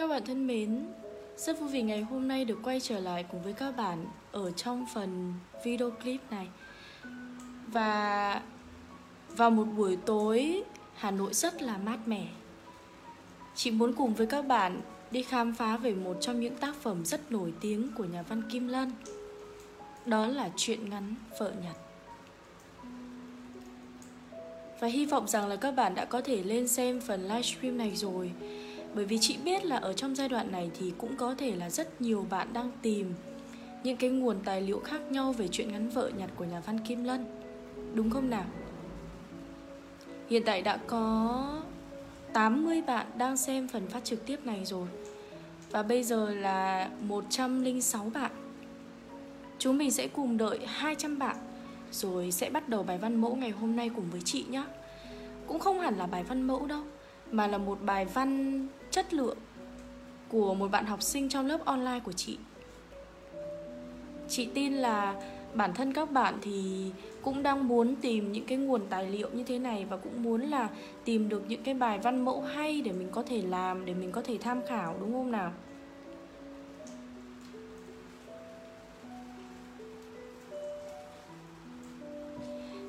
Các bạn thân mến, rất vui vì ngày hôm nay được quay trở lại cùng với các bạn ở trong phần video clip này. Và vào một buổi tối Hà Nội rất là mát mẻ. Chị muốn cùng với các bạn đi khám phá về một trong những tác phẩm rất nổi tiếng của nhà văn Kim Lân. Đó là truyện ngắn Vợ Nhật. Và hy vọng rằng là các bạn đã có thể lên xem phần livestream này rồi bởi vì chị biết là ở trong giai đoạn này thì cũng có thể là rất nhiều bạn đang tìm những cái nguồn tài liệu khác nhau về chuyện ngắn vợ nhặt của nhà văn Kim Lân. Đúng không nào? Hiện tại đã có 80 bạn đang xem phần phát trực tiếp này rồi. Và bây giờ là 106 bạn. Chúng mình sẽ cùng đợi 200 bạn rồi sẽ bắt đầu bài văn mẫu ngày hôm nay cùng với chị nhé. Cũng không hẳn là bài văn mẫu đâu, mà là một bài văn chất lượng của một bạn học sinh trong lớp online của chị. Chị tin là bản thân các bạn thì cũng đang muốn tìm những cái nguồn tài liệu như thế này và cũng muốn là tìm được những cái bài văn mẫu hay để mình có thể làm, để mình có thể tham khảo, đúng không nào?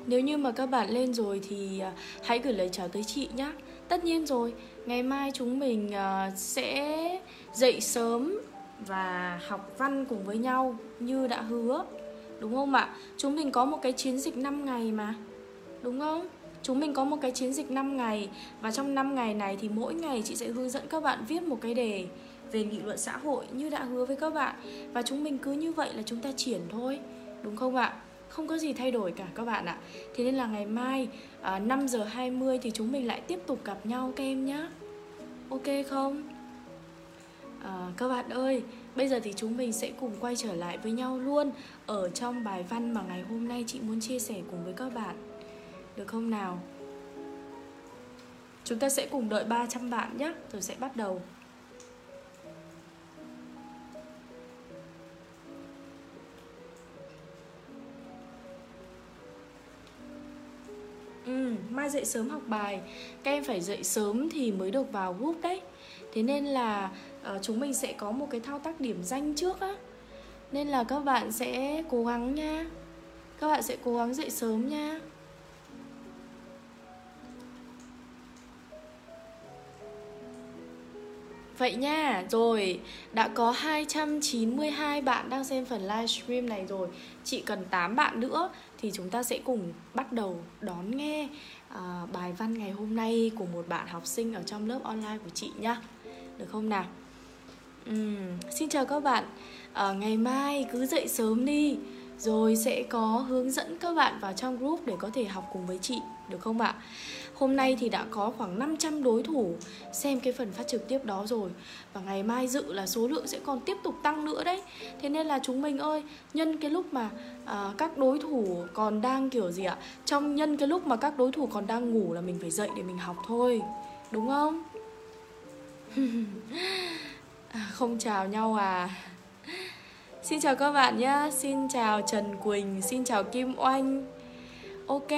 Nếu như mà các bạn lên rồi thì à, hãy gửi lời chào tới chị nhé Tất nhiên rồi, ngày mai chúng mình uh, sẽ dậy sớm và học văn cùng với nhau như đã hứa Đúng không ạ? Chúng mình có một cái chiến dịch 5 ngày mà Đúng không? Chúng mình có một cái chiến dịch 5 ngày Và trong 5 ngày này thì mỗi ngày chị sẽ hướng dẫn các bạn viết một cái đề về nghị luận xã hội như đã hứa với các bạn Và chúng mình cứ như vậy là chúng ta triển thôi Đúng không ạ? Không có gì thay đổi cả các bạn ạ Thế nên là ngày mai à, 5 giờ 20 thì chúng mình lại tiếp tục gặp nhau các em nhé Ok không? À, các bạn ơi, bây giờ thì chúng mình sẽ cùng quay trở lại với nhau luôn Ở trong bài văn mà ngày hôm nay chị muốn chia sẻ cùng với các bạn Được không nào? Chúng ta sẽ cùng đợi 300 bạn nhé Rồi sẽ bắt đầu Ừ, mai dậy sớm học bài. Các em phải dậy sớm thì mới được vào group đấy. Thế nên là uh, chúng mình sẽ có một cái thao tác điểm danh trước á. Nên là các bạn sẽ cố gắng nha. Các bạn sẽ cố gắng dậy sớm nha. Vậy nha, rồi đã có 292 bạn đang xem phần livestream này rồi. Chị cần 8 bạn nữa thì chúng ta sẽ cùng bắt đầu đón nghe uh, bài văn ngày hôm nay của một bạn học sinh ở trong lớp online của chị nhá Được không nào? Uhm, xin chào các bạn uh, Ngày mai cứ dậy sớm đi Rồi sẽ có hướng dẫn các bạn vào trong group để có thể học cùng với chị Được không ạ? Hôm nay thì đã có khoảng 500 đối thủ xem cái phần phát trực tiếp đó rồi. Và ngày mai dự là số lượng sẽ còn tiếp tục tăng nữa đấy. Thế nên là chúng mình ơi, nhân cái lúc mà à, các đối thủ còn đang kiểu gì ạ? Trong nhân cái lúc mà các đối thủ còn đang ngủ là mình phải dậy để mình học thôi Đúng không? À, không chào nhau à. Xin chào các bạn nhé Xin chào Trần Quỳnh. Xin chào Kim Oanh. Ok,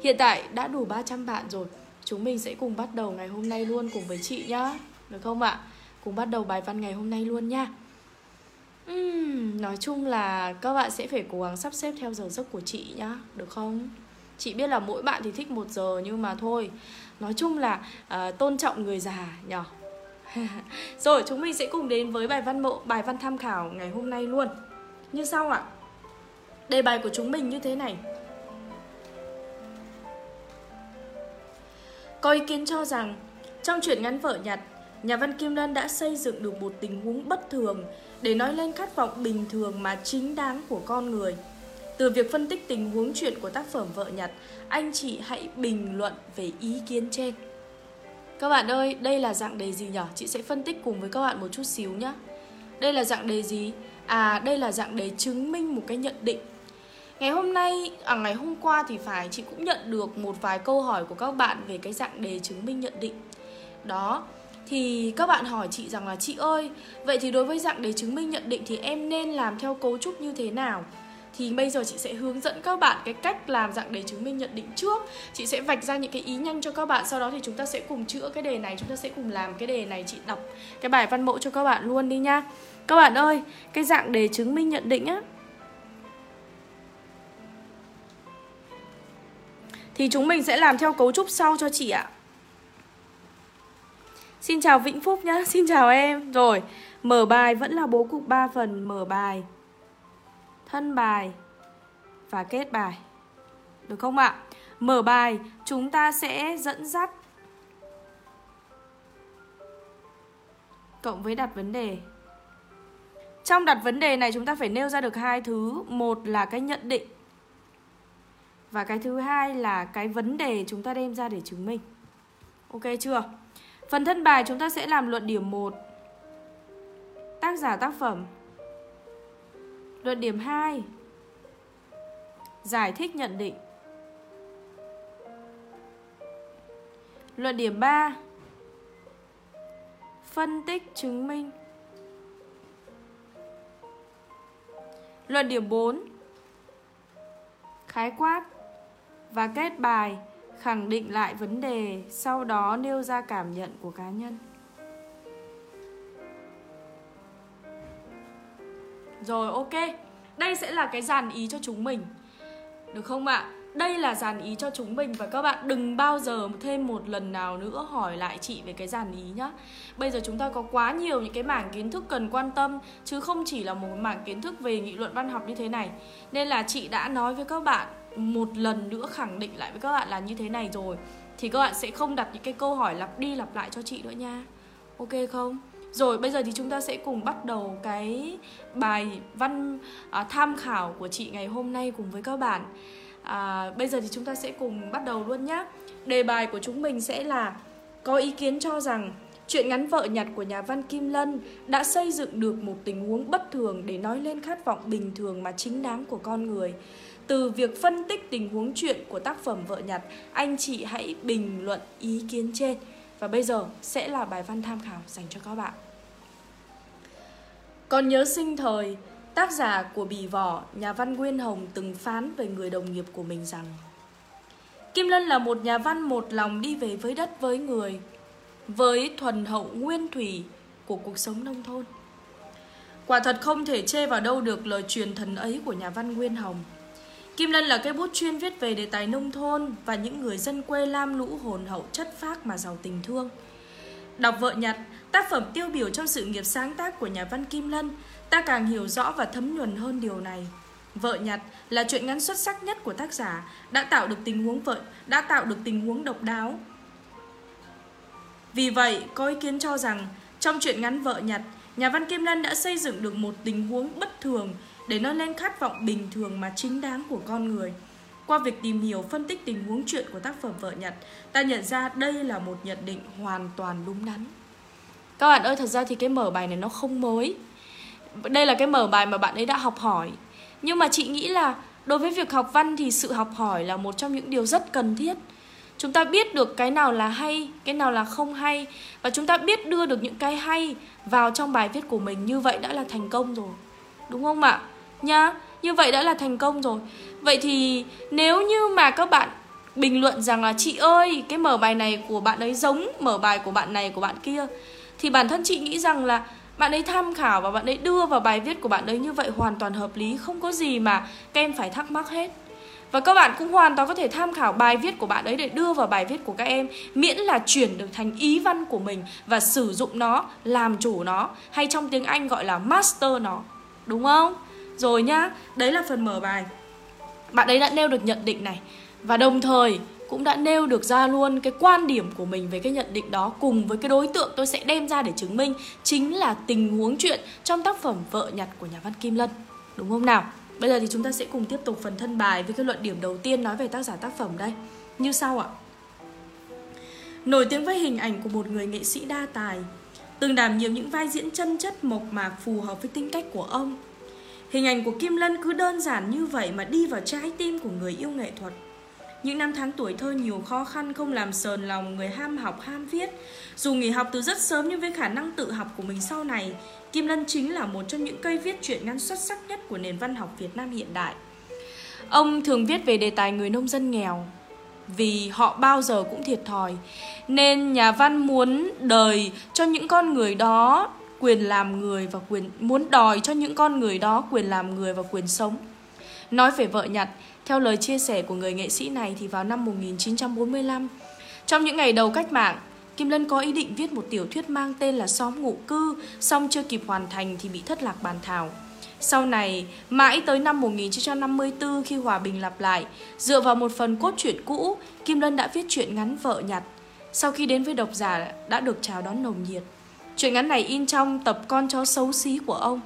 hiện tại đã đủ 300 bạn rồi. Chúng mình sẽ cùng bắt đầu ngày hôm nay luôn cùng với chị nhá. Được không ạ? Cùng bắt đầu bài văn ngày hôm nay luôn nha. Uhm, Nói chung là các bạn sẽ phải cố gắng sắp xếp theo giờ giấc của chị nhá. Được không? Chị biết là mỗi bạn thì thích một giờ nhưng mà thôi. Nói chung là uh, tôn trọng người già nhở Rồi chúng mình sẽ cùng đến với bài văn mộ Bài văn tham khảo ngày hôm nay luôn. Như sau ạ. Đề bài của chúng mình như thế này. Có ý kiến cho rằng, trong truyện ngắn vợ nhặt, nhà văn Kim Lân đã xây dựng được một tình huống bất thường để nói lên khát vọng bình thường mà chính đáng của con người. Từ việc phân tích tình huống chuyện của tác phẩm vợ nhặt, anh chị hãy bình luận về ý kiến trên. Các bạn ơi, đây là dạng đề gì nhỉ? Chị sẽ phân tích cùng với các bạn một chút xíu nhé. Đây là dạng đề gì? À, đây là dạng đề chứng minh một cái nhận định Ngày hôm nay, à ngày hôm qua thì phải chị cũng nhận được một vài câu hỏi của các bạn về cái dạng đề chứng minh nhận định. Đó, thì các bạn hỏi chị rằng là chị ơi, vậy thì đối với dạng đề chứng minh nhận định thì em nên làm theo cấu trúc như thế nào? thì bây giờ chị sẽ hướng dẫn các bạn cái cách làm dạng đề chứng minh nhận định trước chị sẽ vạch ra những cái ý nhanh cho các bạn sau đó thì chúng ta sẽ cùng chữa cái đề này chúng ta sẽ cùng làm cái đề này chị đọc cái bài văn mẫu cho các bạn luôn đi nha các bạn ơi cái dạng đề chứng minh nhận định á thì chúng mình sẽ làm theo cấu trúc sau cho chị ạ. Xin chào Vĩnh Phúc nhá, xin chào em. Rồi, mở bài vẫn là bố cục 3 phần Mở bài. Thân bài Và kết bài. Được không ạ? Mở bài chúng ta sẽ dẫn dắt Cộng với đặt vấn đề. Trong đặt vấn đề này chúng ta phải nêu ra được hai thứ. Một là cái nhận định và cái thứ hai là cái vấn đề chúng ta đem ra để chứng minh. Ok chưa? Phần thân bài chúng ta sẽ làm luận điểm 1 Tác giả tác phẩm. Luận điểm 2 Giải thích nhận định. Luận điểm 3 Phân tích chứng minh. Luận điểm 4 Khái quát. Và kết bài, khẳng định lại vấn đề, sau đó nêu ra cảm nhận của cá nhân. Rồi, ok. Đây sẽ là cái dàn ý cho chúng mình. Được không ạ? Đây là dàn ý cho chúng mình và các bạn. Đừng bao giờ thêm một lần nào nữa hỏi lại chị về cái dàn ý nhá. Bây giờ chúng ta có quá nhiều những cái mảng kiến thức cần quan tâm chứ không chỉ là một mảng kiến thức về nghị luận văn học như thế này. Nên là chị đã nói với các bạn một lần nữa khẳng định lại với các bạn là như thế này rồi thì các bạn sẽ không đặt những cái câu hỏi lặp đi lặp lại cho chị nữa nha. Ok không? Rồi bây giờ thì chúng ta sẽ cùng bắt đầu cái bài văn à, tham khảo của chị ngày hôm nay cùng với các bạn à, bây giờ thì chúng ta sẽ cùng bắt đầu luôn nhé đề bài của chúng mình sẽ là có ý kiến cho rằng Chuyện ngắn vợ nhặt của nhà văn Kim Lân đã xây dựng được một tình huống bất thường để nói lên khát vọng bình thường mà chính đáng của con người. Từ việc phân tích tình huống chuyện của tác phẩm Vợ Nhặt, anh chị hãy bình luận ý kiến trên. Và bây giờ sẽ là bài văn tham khảo dành cho các bạn. Còn nhớ sinh thời, tác giả của Bì Vỏ, nhà văn Nguyên Hồng từng phán về người đồng nghiệp của mình rằng Kim Lân là một nhà văn một lòng đi về với đất với người, với thuần hậu nguyên thủy của cuộc sống nông thôn. Quả thật không thể chê vào đâu được lời truyền thần ấy của nhà văn Nguyên Hồng. Kim Lân là cây bút chuyên viết về đề tài nông thôn và những người dân quê lam lũ hồn hậu chất phác mà giàu tình thương. Đọc Vợ Nhặt, tác phẩm tiêu biểu trong sự nghiệp sáng tác của nhà văn Kim Lân, ta càng hiểu rõ và thấm nhuần hơn điều này. Vợ Nhặt là chuyện ngắn xuất sắc nhất của tác giả, đã tạo được tình huống vợ, đã tạo được tình huống độc đáo. Vì vậy, có ý kiến cho rằng trong chuyện ngắn Vợ Nhặt, nhà văn Kim Lân đã xây dựng được một tình huống bất thường để nói lên khát vọng bình thường mà chính đáng của con người. Qua việc tìm hiểu phân tích tình huống chuyện của tác phẩm Vợ Nhật, ta nhận ra đây là một nhận định hoàn toàn đúng đắn. Các bạn ơi, thật ra thì cái mở bài này nó không mới. Đây là cái mở bài mà bạn ấy đã học hỏi. Nhưng mà chị nghĩ là đối với việc học văn thì sự học hỏi là một trong những điều rất cần thiết. Chúng ta biết được cái nào là hay, cái nào là không hay và chúng ta biết đưa được những cái hay vào trong bài viết của mình như vậy đã là thành công rồi. Đúng không ạ? nhá như vậy đã là thành công rồi vậy thì nếu như mà các bạn bình luận rằng là chị ơi cái mở bài này của bạn ấy giống mở bài của bạn này của bạn kia thì bản thân chị nghĩ rằng là bạn ấy tham khảo và bạn ấy đưa vào bài viết của bạn ấy như vậy hoàn toàn hợp lý không có gì mà các em phải thắc mắc hết. Và các bạn cũng hoàn toàn có thể tham khảo bài viết của bạn ấy để đưa vào bài viết của các em miễn là chuyển được thành ý văn của mình và sử dụng nó làm chủ nó hay trong tiếng anh gọi là master nó. Đúng không? Rồi nhá, đấy là phần mở bài. Bạn ấy đã nêu được nhận định này. Và đồng thời cũng đã nêu được ra luôn cái quan điểm của mình về cái nhận định đó cùng với cái đối tượng tôi sẽ đem ra để chứng minh chính là tình huống chuyện trong tác phẩm Vợ nhặt của nhà văn Kim Lân. Đúng không nào? Bây giờ thì chúng ta sẽ cùng tiếp tục phần thân bài với cái luận điểm đầu tiên nói về tác giả tác phẩm đây. Như sau ạ. Nổi tiếng với hình ảnh của một người nghệ sĩ đa tài, từng đảm nhiệm những vai diễn chân chất mộc mạc phù hợp với tính cách của ông – Hình ảnh của Kim Lân cứ đơn giản như vậy mà đi vào trái tim của người yêu nghệ thuật. Những năm tháng tuổi thơ nhiều khó khăn không làm sờn lòng người ham học ham viết. Dù nghỉ học từ rất sớm nhưng với khả năng tự học của mình sau này, Kim Lân chính là một trong những cây viết truyện ngắn xuất sắc nhất của nền văn học Việt Nam hiện đại. Ông thường viết về đề tài người nông dân nghèo, vì họ bao giờ cũng thiệt thòi. Nên nhà văn muốn đời cho những con người đó quyền làm người và quyền muốn đòi cho những con người đó quyền làm người và quyền sống. Nói về vợ nhặt, theo lời chia sẻ của người nghệ sĩ này thì vào năm 1945, trong những ngày đầu cách mạng, Kim Lân có ý định viết một tiểu thuyết mang tên là Xóm ngụ cư, song chưa kịp hoàn thành thì bị thất lạc bàn thảo. Sau này, mãi tới năm 1954 khi hòa bình lặp lại, dựa vào một phần cốt truyện cũ, Kim Lân đã viết truyện ngắn Vợ nhặt. Sau khi đến với độc giả đã được chào đón nồng nhiệt. Truyện ngắn này in trong tập Con chó xấu xí của ông.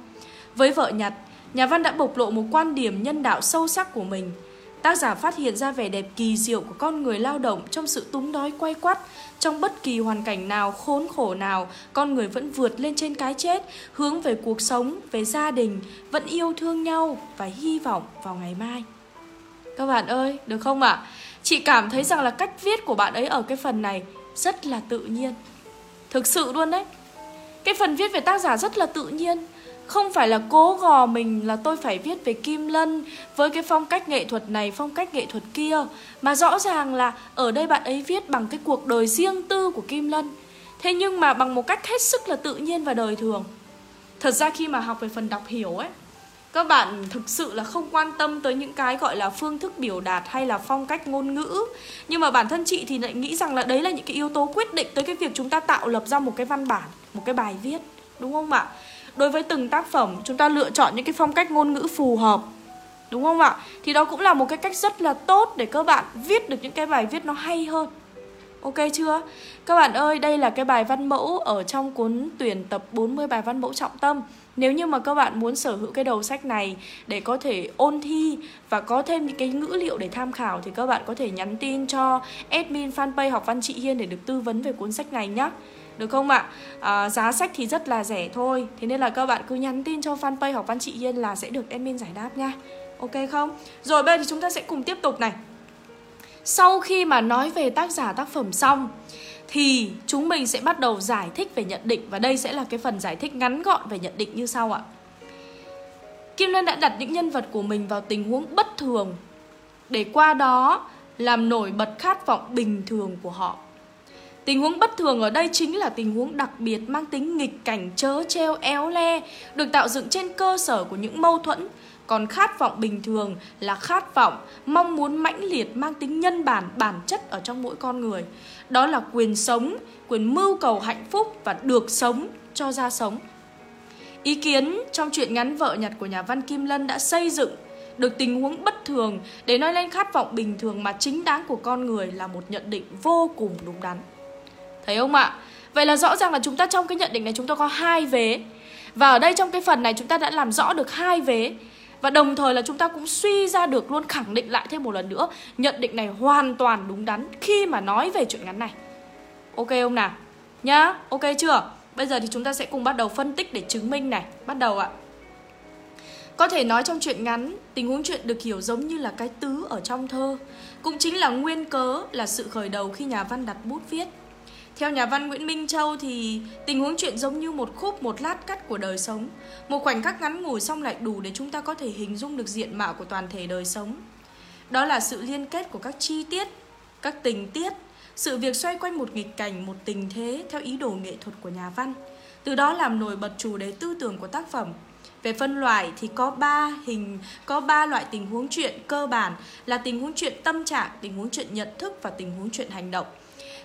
Với Vợ nhặt, nhà văn đã bộc lộ một quan điểm nhân đạo sâu sắc của mình – Tác giả phát hiện ra vẻ đẹp kỳ diệu của con người lao động trong sự túng đói quay quắt. Trong bất kỳ hoàn cảnh nào, khốn khổ nào, con người vẫn vượt lên trên cái chết, hướng về cuộc sống, về gia đình, vẫn yêu thương nhau và hy vọng vào ngày mai. Các bạn ơi, được không ạ? À? Chị cảm thấy rằng là cách viết của bạn ấy ở cái phần này rất là tự nhiên. Thực sự luôn đấy. Cái phần viết về tác giả rất là tự nhiên không phải là cố gò mình là tôi phải viết về Kim Lân với cái phong cách nghệ thuật này, phong cách nghệ thuật kia. Mà rõ ràng là ở đây bạn ấy viết bằng cái cuộc đời riêng tư của Kim Lân. Thế nhưng mà bằng một cách hết sức là tự nhiên và đời thường. Thật ra khi mà học về phần đọc hiểu ấy các bạn thực sự là không quan tâm tới những cái gọi là phương thức biểu đạt hay là phong cách ngôn ngữ. Nhưng mà bản thân chị thì lại nghĩ rằng là đấy là những cái yếu tố quyết định tới cái việc chúng ta tạo lập ra một cái văn bản một cái bài viết. Đúng không ạ? Đối với từng tác phẩm chúng ta lựa chọn những cái phong cách ngôn ngữ phù hợp đúng không ạ thì đó cũng là một cái cách rất là tốt để các bạn viết được những cái bài viết nó hay hơn Ok chưa? Các bạn ơi, đây là cái bài văn mẫu ở trong cuốn tuyển tập 40 bài văn mẫu trọng tâm. Nếu như mà các bạn muốn sở hữu cái đầu sách này để có thể ôn thi và có thêm những cái ngữ liệu để tham khảo thì các bạn có thể nhắn tin cho admin fanpage học văn chị Hiên để được tư vấn về cuốn sách này nhé. Được không ạ? À, giá sách thì rất là rẻ thôi. Thế nên là các bạn cứ nhắn tin cho fanpage học văn chị Yên là sẽ được admin giải đáp nha. Ok không? Rồi bây giờ thì chúng ta sẽ cùng tiếp tục này. Sau khi mà nói về tác giả tác phẩm xong Thì chúng mình sẽ bắt đầu giải thích về nhận định. Và đây sẽ là cái phần giải thích ngắn gọn về nhận định như sau ạ. Kim Lân đã đặt những nhân vật của mình vào tình huống bất thường Để qua đó làm nổi bật khát vọng bình thường của họ. Tình huống bất thường ở đây chính là tình huống đặc biệt mang tính nghịch cảnh chớ treo éo le, được tạo dựng trên cơ sở của những mâu thuẫn. Còn khát vọng bình thường là khát vọng, mong muốn mãnh liệt mang tính nhân bản, bản chất ở trong mỗi con người. Đó là quyền sống, quyền mưu cầu hạnh phúc và được sống cho ra sống. Ý kiến trong chuyện ngắn vợ nhặt của nhà văn Kim Lân đã xây dựng được tình huống bất thường để nói lên khát vọng bình thường mà chính đáng của con người là một nhận định vô cùng đúng đắn. Thấy không ạ? Vậy là rõ ràng là chúng ta trong cái nhận định này chúng ta có hai vế. Và ở đây trong cái phần này chúng ta đã làm rõ được hai vế. Và đồng thời là chúng ta cũng suy ra được luôn khẳng định lại thêm một lần nữa Nhận định này hoàn toàn đúng đắn khi mà nói về chuyện ngắn này. Ok không nào? Nhá, ok chưa? Bây giờ thì chúng ta sẽ cùng bắt đầu phân tích để chứng minh này. Bắt đầu ạ. Có thể nói trong chuyện ngắn, tình huống chuyện được hiểu giống như là cái tứ ở trong thơ. Cũng chính là nguyên cớ là sự khởi đầu khi nhà văn đặt bút viết theo nhà văn Nguyễn Minh Châu thì tình huống chuyện giống như một khúc một lát cắt của đời sống. Một khoảnh khắc ngắn ngủi xong lại đủ để chúng ta có thể hình dung được diện mạo của toàn thể đời sống. Đó là sự liên kết của các chi tiết, các tình tiết, sự việc xoay quanh một nghịch cảnh, một tình thế theo ý đồ nghệ thuật của nhà văn. Từ đó làm nổi bật chủ đề tư tưởng của tác phẩm. Về phân loại thì có 3 hình, có 3 loại tình huống chuyện cơ bản là tình huống chuyện tâm trạng, tình huống chuyện nhận thức và tình huống chuyện hành động.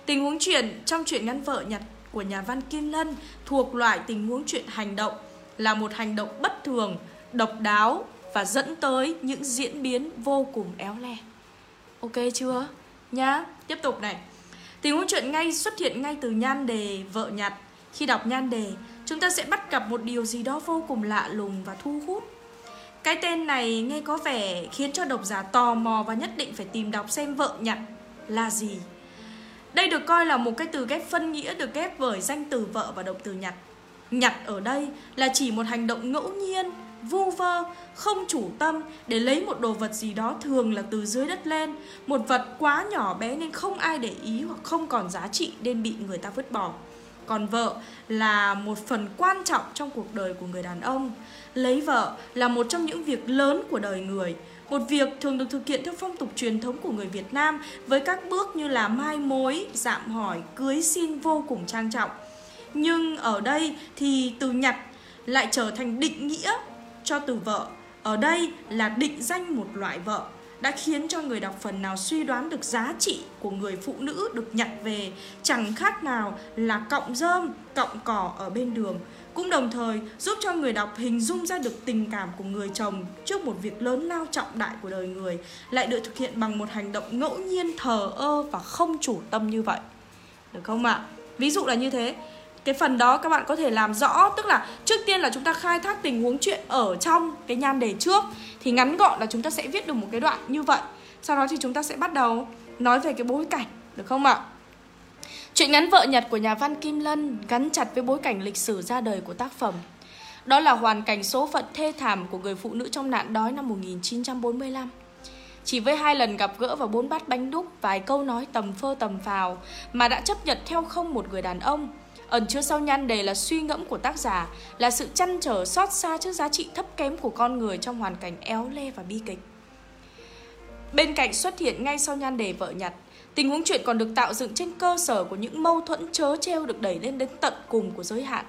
Tình huống chuyện trong chuyện ngắn vợ nhặt của nhà văn Kim Lân thuộc loại tình huống chuyện hành động là một hành động bất thường, độc đáo và dẫn tới những diễn biến vô cùng éo le. Ok chưa? Nhá, tiếp tục này. Tình huống chuyện ngay xuất hiện ngay từ nhan đề vợ nhặt. Khi đọc nhan đề, chúng ta sẽ bắt gặp một điều gì đó vô cùng lạ lùng và thu hút. Cái tên này nghe có vẻ khiến cho độc giả tò mò và nhất định phải tìm đọc xem vợ nhặt là gì. Đây được coi là một cái từ ghép phân nghĩa được ghép bởi danh từ vợ và động từ nhặt. Nhặt ở đây là chỉ một hành động ngẫu nhiên vu vơ, không chủ tâm để lấy một đồ vật gì đó thường là từ dưới đất lên, một vật quá nhỏ bé nên không ai để ý hoặc không còn giá trị nên bị người ta vứt bỏ. Còn vợ là một phần quan trọng trong cuộc đời của người đàn ông. Lấy vợ là một trong những việc lớn của đời người. Một việc thường được thực hiện theo phong tục truyền thống của người Việt Nam với các bước như là mai mối, dạm hỏi, cưới xin vô cùng trang trọng. Nhưng ở đây thì từ nhặt lại trở thành định nghĩa cho từ vợ. Ở đây là định danh một loại vợ đã khiến cho người đọc phần nào suy đoán được giá trị của người phụ nữ được nhặt về chẳng khác nào là cọng rơm, cọng cỏ ở bên đường. Cũng đồng thời giúp cho người đọc hình dung ra được tình cảm của người chồng trước một việc lớn lao trọng đại của đời người lại được thực hiện bằng một hành động ngẫu nhiên thờ ơ và không chủ tâm như vậy. Được không ạ? Ví dụ là như thế, cái phần đó các bạn có thể làm rõ tức là trước tiên là chúng ta khai thác tình huống chuyện ở trong cái nhan đề trước thì ngắn gọn là chúng ta sẽ viết được một cái đoạn như vậy sau đó thì chúng ta sẽ bắt đầu nói về cái bối cảnh được không ạ chuyện ngắn vợ nhật của nhà văn kim lân gắn chặt với bối cảnh lịch sử ra đời của tác phẩm đó là hoàn cảnh số phận thê thảm của người phụ nữ trong nạn đói năm 1945 chỉ với hai lần gặp gỡ và bốn bát bánh đúc vài câu nói tầm phơ tầm phào mà đã chấp nhận theo không một người đàn ông Ẩn chứa sau nhan đề là suy ngẫm của tác giả, là sự chăn trở xót xa trước giá trị thấp kém của con người trong hoàn cảnh éo le và bi kịch. Bên cạnh xuất hiện ngay sau nhan đề vợ nhặt, tình huống chuyện còn được tạo dựng trên cơ sở của những mâu thuẫn chớ treo được đẩy lên đến tận cùng của giới hạn.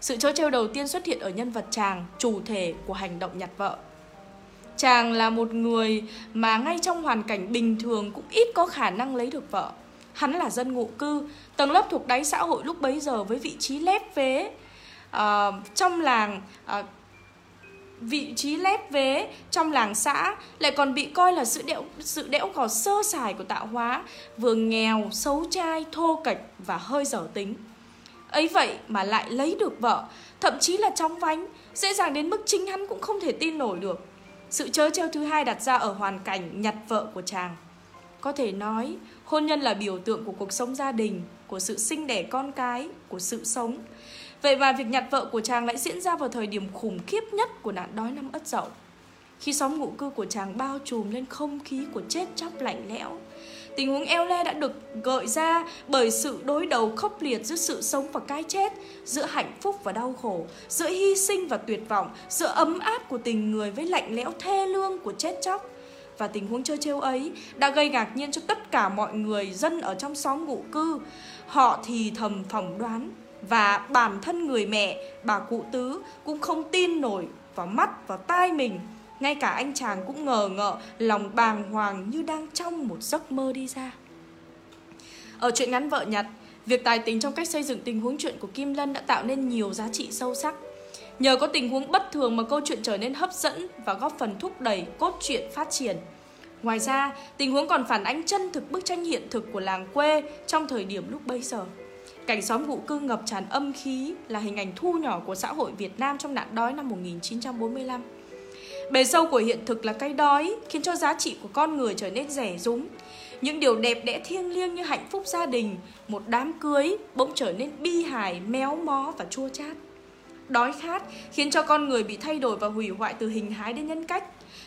Sự chớ treo đầu tiên xuất hiện ở nhân vật chàng, chủ thể của hành động nhặt vợ. Chàng là một người mà ngay trong hoàn cảnh bình thường cũng ít có khả năng lấy được vợ. Hắn là dân ngụ cư, tầng lớp thuộc đáy xã hội lúc bấy giờ với vị trí lép vế uh, trong làng uh, vị trí lép vế trong làng xã lại còn bị coi là sự đẽo sự đẽo gò sơ sài của tạo hóa vừa nghèo xấu trai thô kệch và hơi dở tính. Ấy vậy mà lại lấy được vợ thậm chí là trong vánh dễ dàng đến mức chính hắn cũng không thể tin nổi được. Sự chớ treo thứ hai đặt ra ở hoàn cảnh nhặt vợ của chàng. Có thể nói hôn nhân là biểu tượng của cuộc sống gia đình của sự sinh đẻ con cái, của sự sống. Vậy và việc nhặt vợ của chàng lại diễn ra vào thời điểm khủng khiếp nhất của nạn đói năm Ất Dậu. Khi xóm ngụ cư của chàng bao trùm lên không khí của chết chóc lạnh lẽo, Tình huống eo le đã được gợi ra bởi sự đối đầu khốc liệt giữa sự sống và cái chết, giữa hạnh phúc và đau khổ, giữa hy sinh và tuyệt vọng, giữa ấm áp của tình người với lạnh lẽo thê lương của chết chóc. Và tình huống chơi trêu ấy đã gây ngạc nhiên cho tất cả mọi người dân ở trong xóm ngụ cư. Họ thì thầm phỏng đoán và bản thân người mẹ, bà cụ tứ cũng không tin nổi vào mắt, và tai mình. Ngay cả anh chàng cũng ngờ ngợ, lòng bàng hoàng như đang trong một giấc mơ đi ra. Ở chuyện ngắn vợ nhặt, việc tài tính trong cách xây dựng tình huống chuyện của Kim Lân đã tạo nên nhiều giá trị sâu sắc. Nhờ có tình huống bất thường mà câu chuyện trở nên hấp dẫn và góp phần thúc đẩy cốt truyện phát triển. Ngoài ra, tình huống còn phản ánh chân thực bức tranh hiện thực của làng quê trong thời điểm lúc bấy giờ. Cảnh xóm ngụ cư ngập tràn âm khí là hình ảnh thu nhỏ của xã hội Việt Nam trong nạn đói năm 1945. Bề sâu của hiện thực là cái đói khiến cho giá trị của con người trở nên rẻ rúng. Những điều đẹp đẽ thiêng liêng như hạnh phúc gia đình, một đám cưới bỗng trở nên bi hài, méo mó và chua chát. Đói khát khiến cho con người bị thay đổi và hủy hoại từ hình hái đến nhân cách.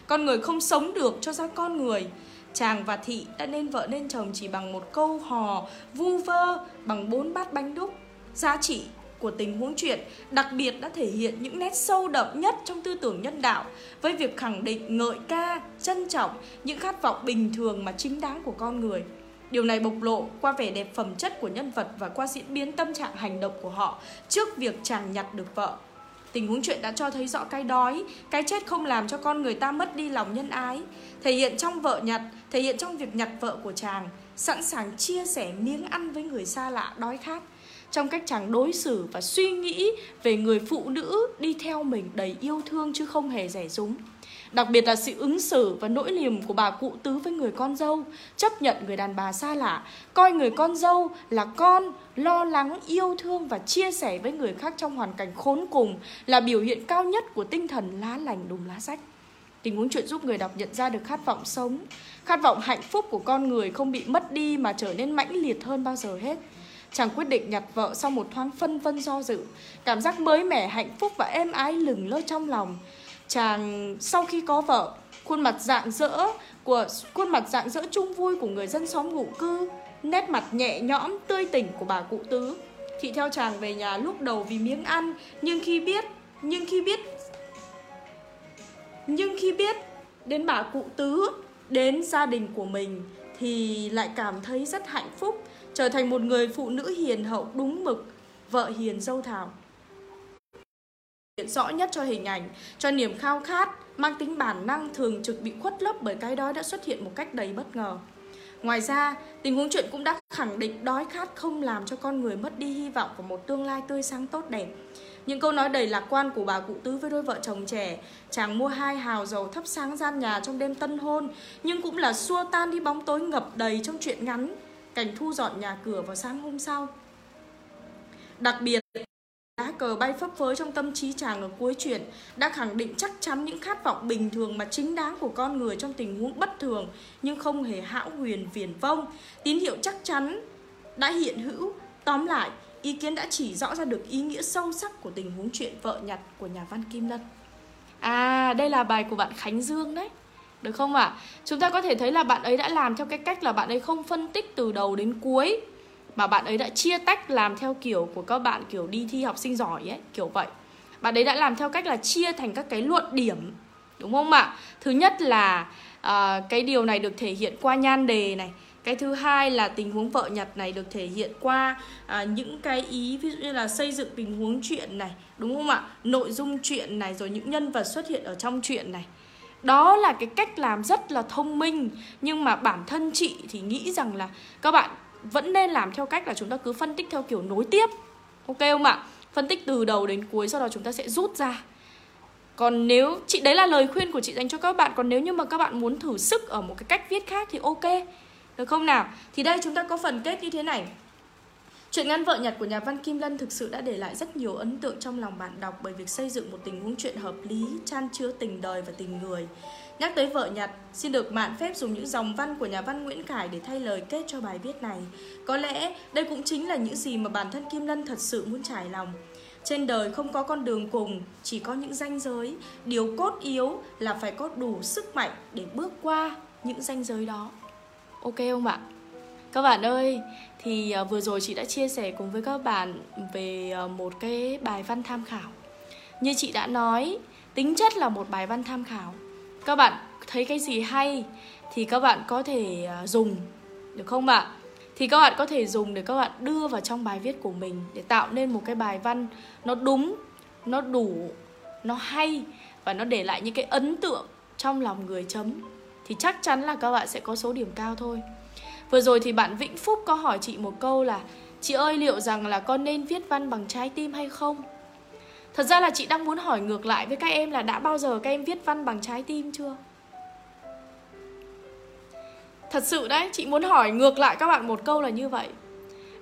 Con người không sống được cho ra con người Chàng và thị đã nên vợ nên chồng chỉ bằng một câu hò vu vơ bằng bốn bát bánh đúc Giá trị của tình huống chuyện đặc biệt đã thể hiện những nét sâu đậm nhất trong tư tưởng nhân đạo với việc khẳng định ngợi ca, trân trọng những khát vọng bình thường mà chính đáng của con người. Điều này bộc lộ qua vẻ đẹp phẩm chất của nhân vật và qua diễn biến tâm trạng hành động của họ trước việc chàng nhặt được vợ. Tình huống chuyện đã cho thấy rõ cái đói, cái chết không làm cho con người ta mất đi lòng nhân ái. Thể hiện trong vợ nhặt, thể hiện trong việc nhặt vợ của chàng, sẵn sàng chia sẻ miếng ăn với người xa lạ đói khát. Trong cách chàng đối xử và suy nghĩ về người phụ nữ đi theo mình đầy yêu thương chứ không hề rẻ rúng. Đặc biệt là sự ứng xử và nỗi niềm của bà cụ tứ với người con dâu, chấp nhận người đàn bà xa lạ, coi người con dâu là con, lo lắng, yêu thương và chia sẻ với người khác trong hoàn cảnh khốn cùng là biểu hiện cao nhất của tinh thần lá lành đùm lá sách. Tình huống chuyện giúp người đọc nhận ra được khát vọng sống, khát vọng hạnh phúc của con người không bị mất đi mà trở nên mãnh liệt hơn bao giờ hết. Chàng quyết định nhặt vợ sau một thoáng phân vân do dự, cảm giác mới mẻ hạnh phúc và êm ái lừng lơ trong lòng chàng sau khi có vợ khuôn mặt dạng dỡ của khuôn mặt dạng dỡ chung vui của người dân xóm ngụ cư nét mặt nhẹ nhõm tươi tỉnh của bà cụ tứ thị theo chàng về nhà lúc đầu vì miếng ăn nhưng khi biết nhưng khi biết biết đến bà cụ tứ, đến gia đình của mình thì lại cảm thấy rất hạnh phúc, trở thành một người phụ nữ hiền hậu, đúng mực, vợ hiền dâu thảo. Hiện rõ nhất cho hình ảnh, cho niềm khao khát, mang tính bản năng thường trực bị khuất lấp bởi cái đói đã xuất hiện một cách đầy bất ngờ. Ngoài ra, tình huống chuyện cũng đã khẳng định đói khát không làm cho con người mất đi hy vọng vào một tương lai tươi sáng tốt đẹp những câu nói đầy lạc quan của bà cụ tứ với đôi vợ chồng trẻ Chàng mua hai hào dầu thắp sáng gian nhà trong đêm tân hôn Nhưng cũng là xua tan đi bóng tối ngập đầy trong chuyện ngắn Cảnh thu dọn nhà cửa vào sáng hôm sau Đặc biệt Lá cờ bay phấp phới trong tâm trí chàng ở cuối chuyện đã khẳng định chắc chắn những khát vọng bình thường mà chính đáng của con người trong tình huống bất thường nhưng không hề hão huyền viển vông. Tín hiệu chắc chắn đã hiện hữu. Tóm lại, ý kiến đã chỉ rõ ra được ý nghĩa sâu sắc của tình huống chuyện vợ nhặt của nhà văn Kim Lân. À, đây là bài của bạn Khánh Dương đấy. Được không ạ? À? Chúng ta có thể thấy là bạn ấy đã làm theo cái cách là bạn ấy không phân tích từ đầu đến cuối mà bạn ấy đã chia tách làm theo kiểu của các bạn kiểu đi thi học sinh giỏi ấy, kiểu vậy. Bạn ấy đã làm theo cách là chia thành các cái luận điểm, đúng không ạ? Thứ nhất là à, cái điều này được thể hiện qua nhan đề này, cái thứ hai là tình huống vợ nhặt này được thể hiện qua à, những cái ý ví dụ như là xây dựng tình huống chuyện này đúng không ạ? Nội dung chuyện này rồi những nhân vật xuất hiện ở trong chuyện này. Đó là cái cách làm rất là thông minh nhưng mà bản thân chị thì nghĩ rằng là các bạn vẫn nên làm theo cách là chúng ta cứ phân tích theo kiểu nối tiếp ok không ạ? Phân tích từ đầu đến cuối sau đó chúng ta sẽ rút ra. Còn nếu chị đấy là lời khuyên của chị dành cho các bạn còn nếu như mà các bạn muốn thử sức ở một cái cách viết khác thì ok được không nào thì đây chúng ta có phần kết như thế này Chuyện ngăn vợ nhặt của nhà văn Kim Lân thực sự đã để lại rất nhiều ấn tượng trong lòng bạn đọc bởi việc xây dựng một tình huống chuyện hợp lý, chan chứa tình đời và tình người. Nhắc tới vợ nhặt, xin được mạn phép dùng những dòng văn của nhà văn Nguyễn Khải để thay lời kết cho bài viết này. Có lẽ đây cũng chính là những gì mà bản thân Kim Lân thật sự muốn trải lòng. Trên đời không có con đường cùng, chỉ có những ranh giới. Điều cốt yếu là phải có đủ sức mạnh để bước qua những ranh giới đó. Ok không bạn, Các bạn ơi, thì ờ, vừa rồi chị đã chia sẻ cùng với các bạn về ờ, một cái bài văn tham khảo. Như chị đã nói, tính chất là một bài văn tham khảo. Các bạn thấy cái gì hay thì các bạn có thể ờ, dùng được không ạ? Thì các bạn có thể dùng để các bạn đưa vào trong bài viết của mình để tạo nên một cái bài văn nó đúng, nó đủ, nó hay và nó để lại những cái ấn tượng trong lòng người chấm thì chắc chắn là các bạn sẽ có số điểm cao thôi. Vừa rồi thì bạn Vĩnh Phúc có hỏi chị một câu là Chị ơi liệu rằng là con nên viết văn bằng trái tim hay không? Thật ra là chị đang muốn hỏi ngược lại với các em là đã bao giờ các em viết văn bằng trái tim chưa? Thật sự đấy, chị muốn hỏi ngược lại các bạn một câu là như vậy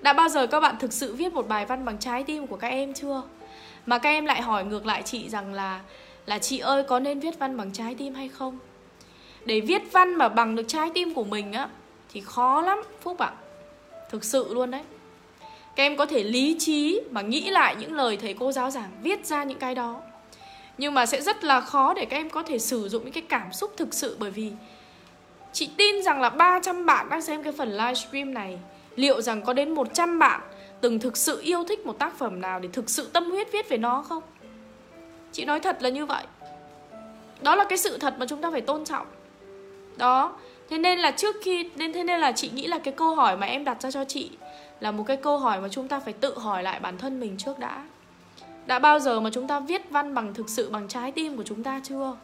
Đã bao giờ các bạn thực sự viết một bài văn bằng trái tim của các em chưa? Mà các em lại hỏi ngược lại chị rằng là Là chị ơi có nên viết văn bằng trái tim hay không? Để viết văn mà bằng được trái tim của mình á, thì khó lắm, Phúc ạ. Thực sự luôn đấy. Các em có thể lý trí mà nghĩ lại những lời thầy cô giáo giảng, Viết ra những cái đó. Nhưng mà sẽ rất là khó để các em có thể sử dụng những cái cảm xúc thực sự, Bởi vì Chị tin rằng là 300 bạn đang xem cái phần livestream này, Liệu rằng có đến 100 bạn Từng thực sự yêu thích một tác phẩm nào Để thực sự tâm huyết viết về nó không? Chị nói thật là như vậy. Đó là cái sự thật mà chúng ta phải tôn trọng. Đó Thế nên là trước khi, nên thế nên là chị nghĩ là cái câu hỏi mà em đặt ra cho chị là một cái câu hỏi mà chúng ta phải tự hỏi lại bản thân mình trước đã. Đã bao giờ mà chúng ta viết văn bằng thực sự bằng trái tim của chúng ta chưa?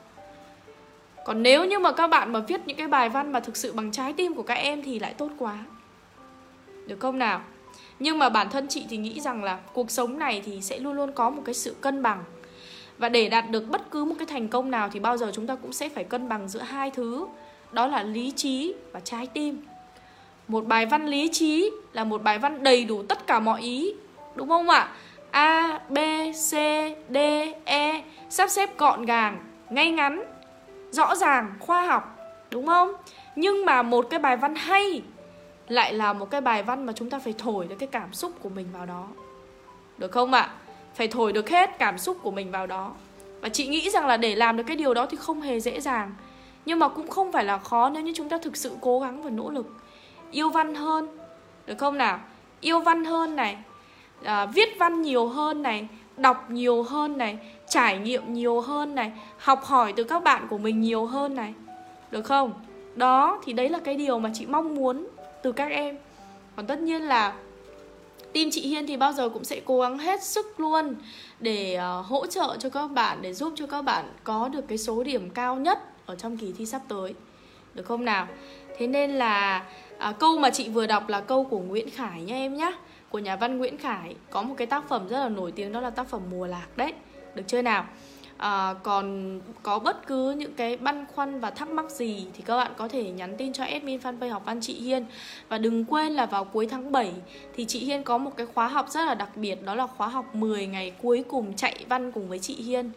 Còn nếu như mà các bạn mà viết những cái bài văn mà thực sự bằng trái tim của các em thì lại tốt quá. Được không nào? Nhưng mà bản thân chị thì nghĩ rằng là cuộc sống này thì sẽ luôn luôn có một cái sự cân bằng. Và để đạt được bất cứ một cái thành công nào thì bao giờ chúng ta cũng sẽ phải cân bằng giữa hai thứ đó là lý trí và trái tim. Một bài văn lý trí là một bài văn đầy đủ tất cả mọi ý, đúng không ạ? A, b, c, d e sắp xếp gọn gàng, ngay ngắn, rõ ràng, khoa học, đúng không? Nhưng mà một cái bài văn hay lại là một cái bài văn mà chúng ta phải thổi được cái cảm xúc của mình vào đó. Được không ạ? Phải thổi được hết cảm xúc của mình vào đó. Và chị nghĩ rằng là để làm được cái điều đó thì không hề dễ dàng nhưng mà cũng không phải là khó nếu như chúng ta thực sự cố gắng và nỗ lực. Yêu văn hơn được không nào? Yêu văn hơn này à, viết văn nhiều hơn này đọc nhiều hơn này trải nghiệm nhiều hơn này học hỏi từ các bạn của mình nhiều hơn này được không? Đó thì đấy là cái điều mà chị mong muốn từ các em. Còn tất nhiên là team chị Hiên thì bao giờ cũng sẽ cố gắng hết sức luôn để uh, hỗ trợ cho các bạn để giúp cho các bạn có được cái số điểm cao nhất ở trong kỳ thi sắp tới. Được không nào? Thế nên là à, câu mà chị vừa đọc là câu của Nguyễn Khải nha em nhé của nhà văn Nguyễn Khải. Có một cái tác phẩm rất là nổi tiếng đó là tác phẩm Mùa Lạc đấy. Được chưa nào? À, còn có bất cứ những cái băn khoăn và thắc mắc gì thì các bạn có thể nhắn tin cho admin fanpage học văn chị Hiên. Và đừng quên là vào cuối tháng 7 thì chị Hiên có một cái khóa học rất là đặc biệt đó là khóa học 10 ngày cuối cùng chạy văn cùng với chị Hiên.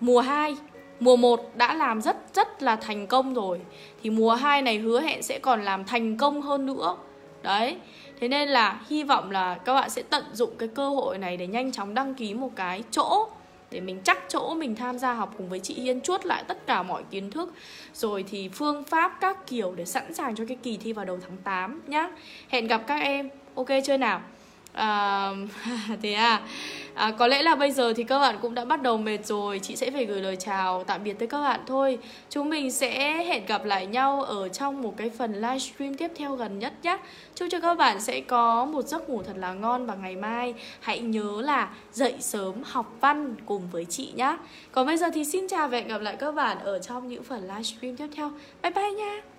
Mùa 2 Mùa 1 đã làm rất rất là thành công rồi Thì mùa 2 này hứa hẹn sẽ còn làm thành công hơn nữa Đấy, Thế nên là hy vọng là các bạn sẽ tận dụng cái cơ hội này để nhanh chóng đăng ký một cái chỗ để mình chắc chỗ mình tham gia học cùng với chị Hiên chuốt lại tất cả mọi kiến thức rồi thì phương pháp các kiểu để sẵn sàng cho cái kỳ thi vào đầu tháng 8 nhá. Hẹn gặp các em. Ok chưa nào? À, thế à? À, có lẽ là bây giờ thì các bạn cũng đã bắt đầu mệt rồi. Chị sẽ phải gửi lời chào tạm biệt tới các bạn thôi. Chúng mình sẽ hẹn gặp lại nhau ở trong một cái phần livestream tiếp theo gần nhất nhé Chúc cho các bạn sẽ có một giấc ngủ thật là ngon và ngày mai. Hãy nhớ là dậy sớm học văn cùng với chị nhé Còn bây giờ thì xin chào và hẹn gặp lại các bạn ở trong những phần livestream tiếp theo. Bye bye nha!